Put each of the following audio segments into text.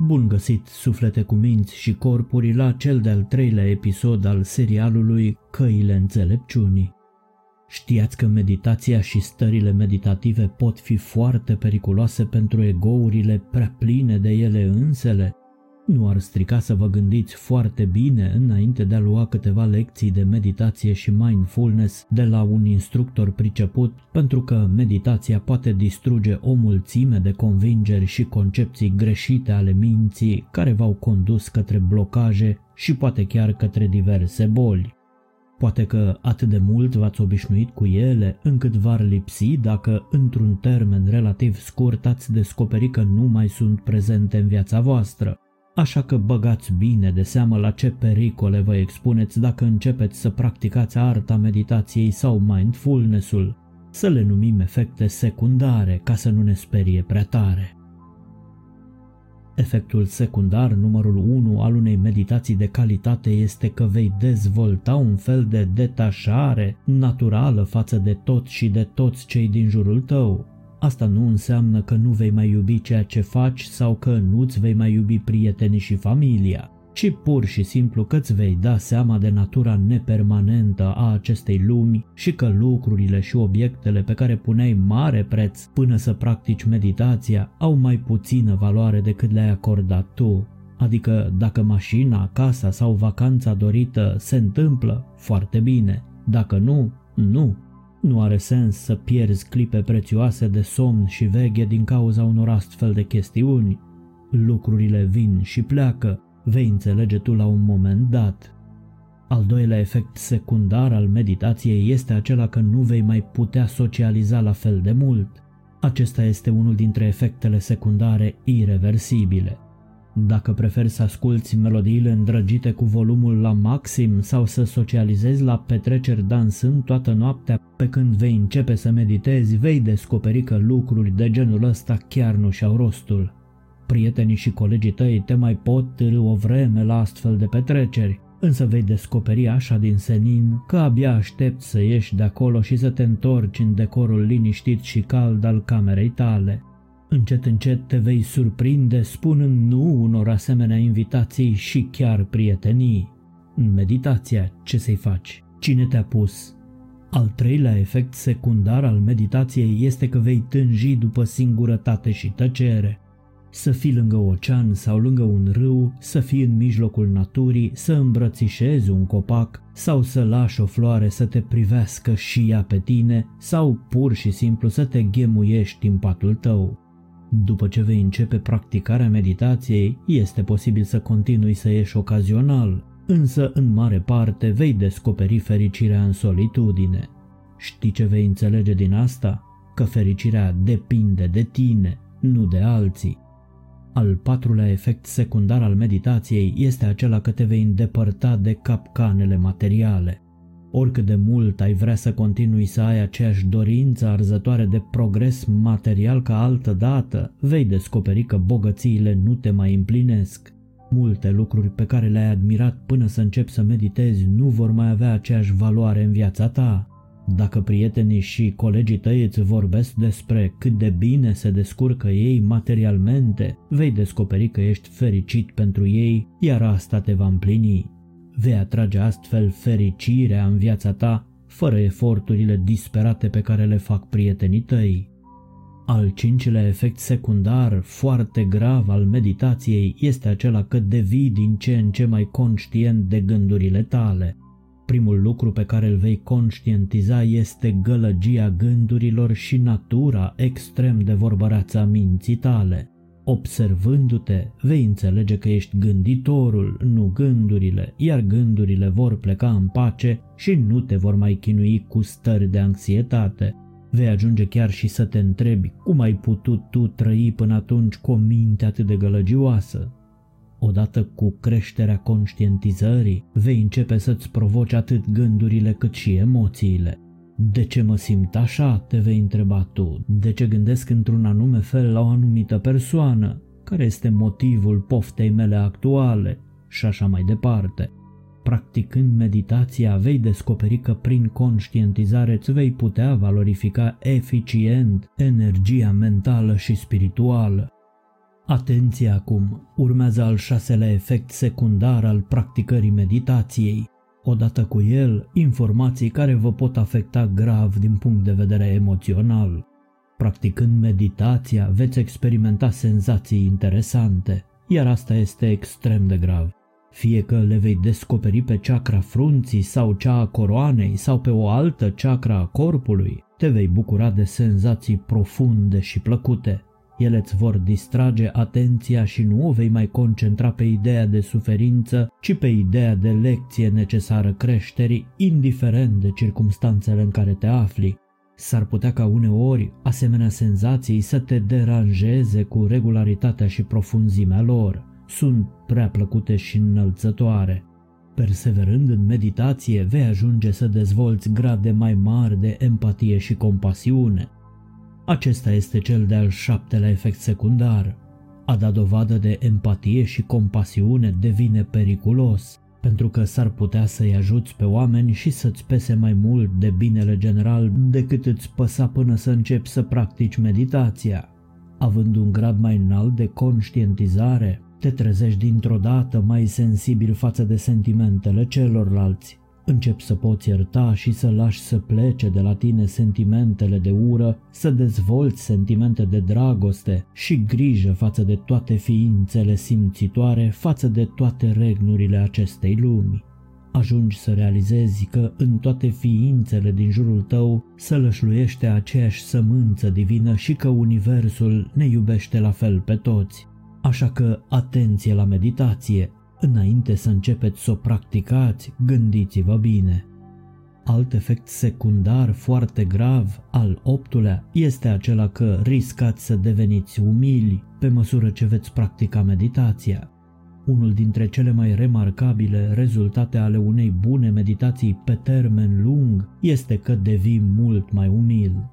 Bun găsit, suflete cu minți și corpuri, la cel de-al treilea episod al serialului Căile înțelepciunii. Știați că meditația și stările meditative pot fi foarte periculoase pentru egourile prea pline de ele însele? Nu ar strica să vă gândiți foarte bine înainte de a lua câteva lecții de meditație și mindfulness de la un instructor priceput, pentru că meditația poate distruge o mulțime de convingeri și concepții greșite ale minții care v-au condus către blocaje și poate chiar către diverse boli. Poate că atât de mult v-ați obișnuit cu ele încât v-ar lipsi dacă, într-un termen relativ scurt, ați descoperi că nu mai sunt prezente în viața voastră. Așa că băgați bine de seamă la ce pericole vă expuneți dacă începeți să practicați arta meditației sau mindfulness-ul, să le numim efecte secundare ca să nu ne sperie prea tare. Efectul secundar numărul 1 al unei meditații de calitate este că vei dezvolta un fel de detașare naturală față de tot și de toți cei din jurul tău. Asta nu înseamnă că nu vei mai iubi ceea ce faci sau că nu-ți vei mai iubi prietenii și familia ci pur și simplu că îți vei da seama de natura nepermanentă a acestei lumi și că lucrurile și obiectele pe care puneai mare preț până să practici meditația au mai puțină valoare decât le-ai acordat tu. Adică dacă mașina, casa sau vacanța dorită se întâmplă, foarte bine. Dacă nu, nu. Nu are sens să pierzi clipe prețioase de somn și veghe din cauza unor astfel de chestiuni. Lucrurile vin și pleacă, vei înțelege tu la un moment dat. Al doilea efect secundar al meditației este acela că nu vei mai putea socializa la fel de mult. Acesta este unul dintre efectele secundare irreversibile. Dacă preferi să asculți melodiile îndrăgite cu volumul la maxim sau să socializezi la petreceri dansând toată noaptea pe când vei începe să meditezi, vei descoperi că lucruri de genul ăsta chiar nu și-au rostul. Prietenii și colegii tăi te mai pot târâ o vreme la astfel de petreceri, însă vei descoperi așa din senin că abia aștepți să ieși de acolo și să te întorci în decorul liniștit și cald al camerei tale. Încet încet te vei surprinde spunând nu unor asemenea invitații și chiar prietenii. În meditația, ce să-i faci? Cine te-a pus? Al treilea efect secundar al meditației este că vei tânji după singurătate și tăcere să fii lângă ocean sau lângă un râu, să fii în mijlocul naturii, să îmbrățișezi un copac sau să lași o floare să te privească și ea pe tine sau pur și simplu să te ghemuiești în patul tău. După ce vei începe practicarea meditației, este posibil să continui să ieși ocazional, însă în mare parte vei descoperi fericirea în solitudine. Știi ce vei înțelege din asta? Că fericirea depinde de tine, nu de alții. Al patrulea efect secundar al meditației este acela că te vei îndepărta de capcanele materiale. Oricât de mult ai vrea să continui să ai aceeași dorință arzătoare de progres material ca altă dată, vei descoperi că bogățiile nu te mai împlinesc. Multe lucruri pe care le-ai admirat până să începi să meditezi nu vor mai avea aceeași valoare în viața ta. Dacă prietenii și colegii tăi îți vorbesc despre cât de bine se descurcă ei materialmente, vei descoperi că ești fericit pentru ei, iar asta te va împlini. Vei atrage astfel fericirea în viața ta, fără eforturile disperate pe care le fac prietenii tăi. Al cincilea efect secundar, foarte grav al meditației, este acela că devii din ce în ce mai conștient de gândurile tale – Primul lucru pe care îl vei conștientiza este gălăgia gândurilor și natura extrem de vorbăreață a minții tale. Observându-te, vei înțelege că ești gânditorul, nu gândurile, iar gândurile vor pleca în pace și nu te vor mai chinui cu stări de anxietate. Vei ajunge chiar și să te întrebi cum ai putut tu trăi până atunci cu o minte atât de gălăgioasă. Odată cu creșterea conștientizării, vei începe să-ți provoci atât gândurile cât și emoțiile. De ce mă simt așa, te vei întreba tu? De ce gândesc într-un anume fel la o anumită persoană? Care este motivul poftei mele actuale? Și așa mai departe. Practicând meditația, vei descoperi că prin conștientizare îți vei putea valorifica eficient energia mentală și spirituală Atenție acum, urmează al șaselea efect secundar al practicării meditației. Odată cu el, informații care vă pot afecta grav din punct de vedere emoțional. Practicând meditația, veți experimenta senzații interesante, iar asta este extrem de grav. Fie că le vei descoperi pe chakra frunții sau cea a coroanei sau pe o altă chakra a corpului, te vei bucura de senzații profunde și plăcute. Ele îți vor distrage atenția și nu o vei mai concentra pe ideea de suferință, ci pe ideea de lecție necesară creșterii, indiferent de circumstanțele în care te afli. S-ar putea ca uneori asemenea senzații să te deranjeze cu regularitatea și profunzimea lor. Sunt prea plăcute și înălțătoare. Perseverând în meditație, vei ajunge să dezvolți grade mai mari de empatie și compasiune. Acesta este cel de-al șaptelea efect secundar. A da dovadă de empatie și compasiune devine periculos, pentru că s-ar putea să-i ajuți pe oameni și să-ți pese mai mult de binele general decât îți păsa până să începi să practici meditația. Având un grad mai înalt de conștientizare, te trezești dintr-o dată mai sensibil față de sentimentele celorlalți. Începi să poți ierta și să lași să plece de la tine sentimentele de ură, să dezvolți sentimente de dragoste și grijă față de toate ființele simțitoare, față de toate regnurile acestei lumi. Ajungi să realizezi că în toate ființele din jurul tău sălășluiește aceeași sămânță divină și că Universul ne iubește la fel pe toți. Așa că atenție la meditație, înainte să începeți să o practicați, gândiți-vă bine. Alt efect secundar foarte grav al optulea este acela că riscați să deveniți umili pe măsură ce veți practica meditația. Unul dintre cele mai remarcabile rezultate ale unei bune meditații pe termen lung este că devii mult mai umil.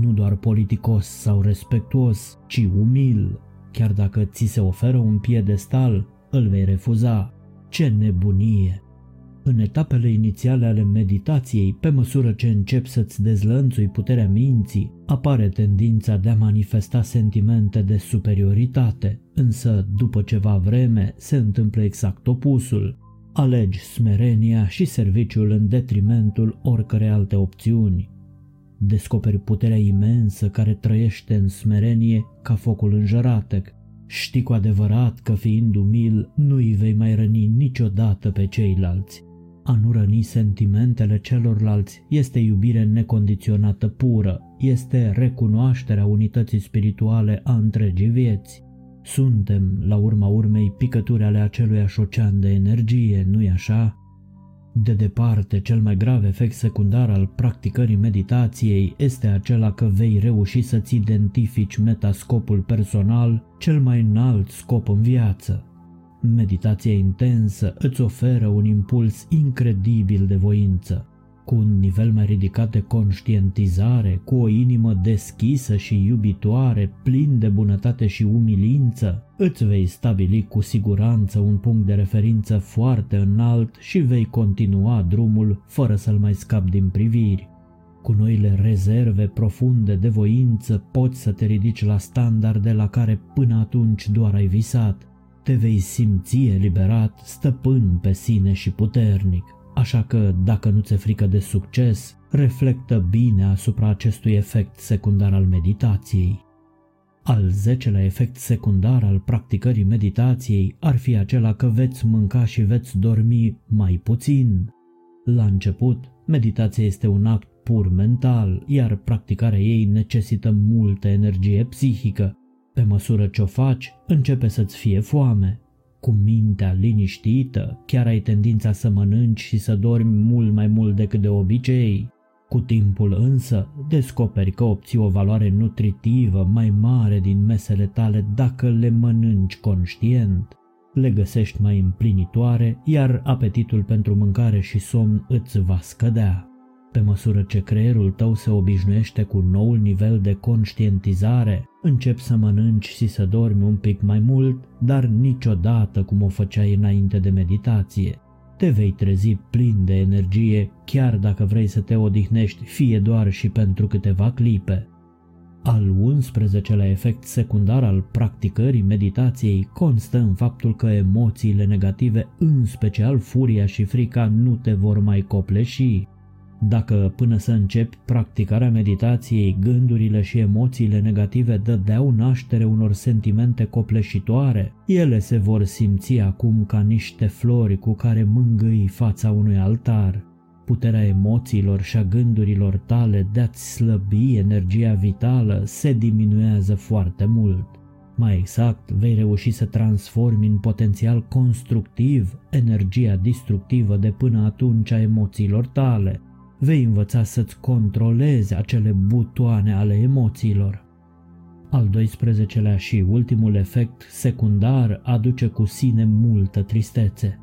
Nu doar politicos sau respectuos, ci umil, Chiar dacă ți se oferă un piedestal, îl vei refuza. Ce nebunie! În etapele inițiale ale meditației, pe măsură ce începi să-ți dezlănțui puterea minții, apare tendința de a manifesta sentimente de superioritate, însă după ceva vreme se întâmplă exact opusul. Alegi smerenia și serviciul în detrimentul oricărei alte opțiuni. Descoperi puterea imensă care trăiește în smerenie ca focul înjăratec. Știi cu adevărat că fiind umil nu îi vei mai răni niciodată pe ceilalți. A nu răni sentimentele celorlalți este iubire necondiționată pură, este recunoașterea unității spirituale a întregii vieți. Suntem, la urma urmei, picături ale acelui ocean de energie, nu-i așa? De departe, cel mai grav efect secundar al practicării meditației este acela că vei reuși să-ți identifici metascopul personal, cel mai înalt scop în viață. Meditația intensă îți oferă un impuls incredibil de voință cu un nivel mai ridicat de conștientizare, cu o inimă deschisă și iubitoare, plin de bunătate și umilință, îți vei stabili cu siguranță un punct de referință foarte înalt și vei continua drumul fără să-l mai scapi din priviri. Cu noile rezerve profunde de voință poți să te ridici la standarde la care până atunci doar ai visat. Te vei simți eliberat, stăpân pe sine și puternic. Așa că, dacă nu ți-e frică de succes, reflectă bine asupra acestui efect secundar al meditației. Al zecelea efect secundar al practicării meditației ar fi acela că veți mânca și veți dormi mai puțin. La început, meditația este un act pur mental, iar practicarea ei necesită multă energie psihică. Pe măsură ce o faci, începe să-ți fie foame, cu mintea liniștită, chiar ai tendința să mănânci și să dormi mult mai mult decât de obicei. Cu timpul însă, descoperi că obții o valoare nutritivă mai mare din mesele tale dacă le mănânci conștient. Le găsești mai împlinitoare, iar apetitul pentru mâncare și somn îți va scădea. Pe măsură ce creierul tău se obișnuiește cu noul nivel de conștientizare, începi să mănânci și să dormi un pic mai mult, dar niciodată cum o făceai înainte de meditație. Te vei trezi plin de energie chiar dacă vrei să te odihnești fie doar și pentru câteva clipe. Al 11-lea efect secundar al practicării meditației constă în faptul că emoțiile negative, în special furia și frica, nu te vor mai copleși. Dacă până să începi practicarea meditației, gândurile și emoțiile negative dădeau naștere unor sentimente copleșitoare, ele se vor simți acum ca niște flori cu care mângâi fața unui altar. Puterea emoțiilor și a gândurilor tale de a-ți slăbi energia vitală se diminuează foarte mult. Mai exact, vei reuși să transformi în potențial constructiv energia distructivă de până atunci a emoțiilor tale. Vei învăța să-ți controlezi acele butoane ale emoțiilor. Al 12-lea și ultimul efect secundar aduce cu sine multă tristețe.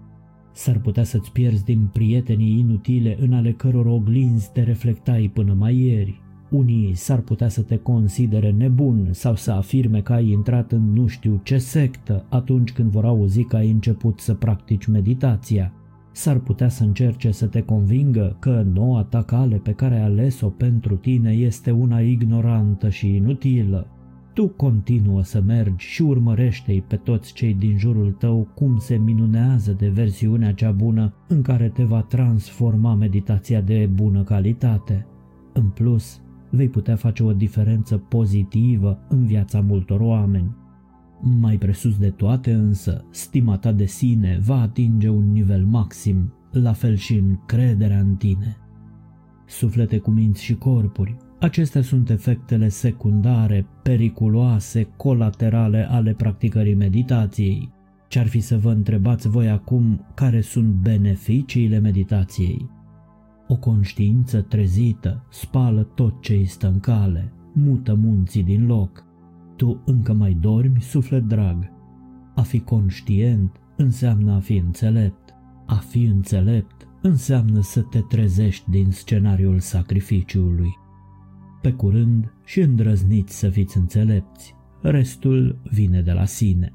S-ar putea să-ți pierzi din prietenii inutile în ale căror oglinzi te reflectai până mai ieri. Unii s-ar putea să te considere nebun sau să afirme că ai intrat în nu știu ce sectă atunci când vor auzi că ai început să practici meditația. S-ar putea să încerce să te convingă că noua ta cale pe care ai ales-o pentru tine este una ignorantă și inutilă, tu continuă să mergi și urmărește-i pe toți cei din jurul tău cum se minunează de versiunea cea bună în care te va transforma meditația de bună calitate. În plus, vei putea face o diferență pozitivă în viața multor oameni. Mai presus de toate însă, stima ta de sine va atinge un nivel maxim, la fel și încrederea în tine. Suflete cu minți și corpuri, Acestea sunt efectele secundare, periculoase, colaterale ale practicării meditației. Ce-ar fi să vă întrebați voi acum care sunt beneficiile meditației? O conștiință trezită spală tot ce îi stă în cale, mută munții din loc. Tu încă mai dormi, suflet drag. A fi conștient înseamnă a fi înțelept. A fi înțelept înseamnă să te trezești din scenariul sacrificiului pe curând și îndrăzniți să fiți înțelepți, restul vine de la sine.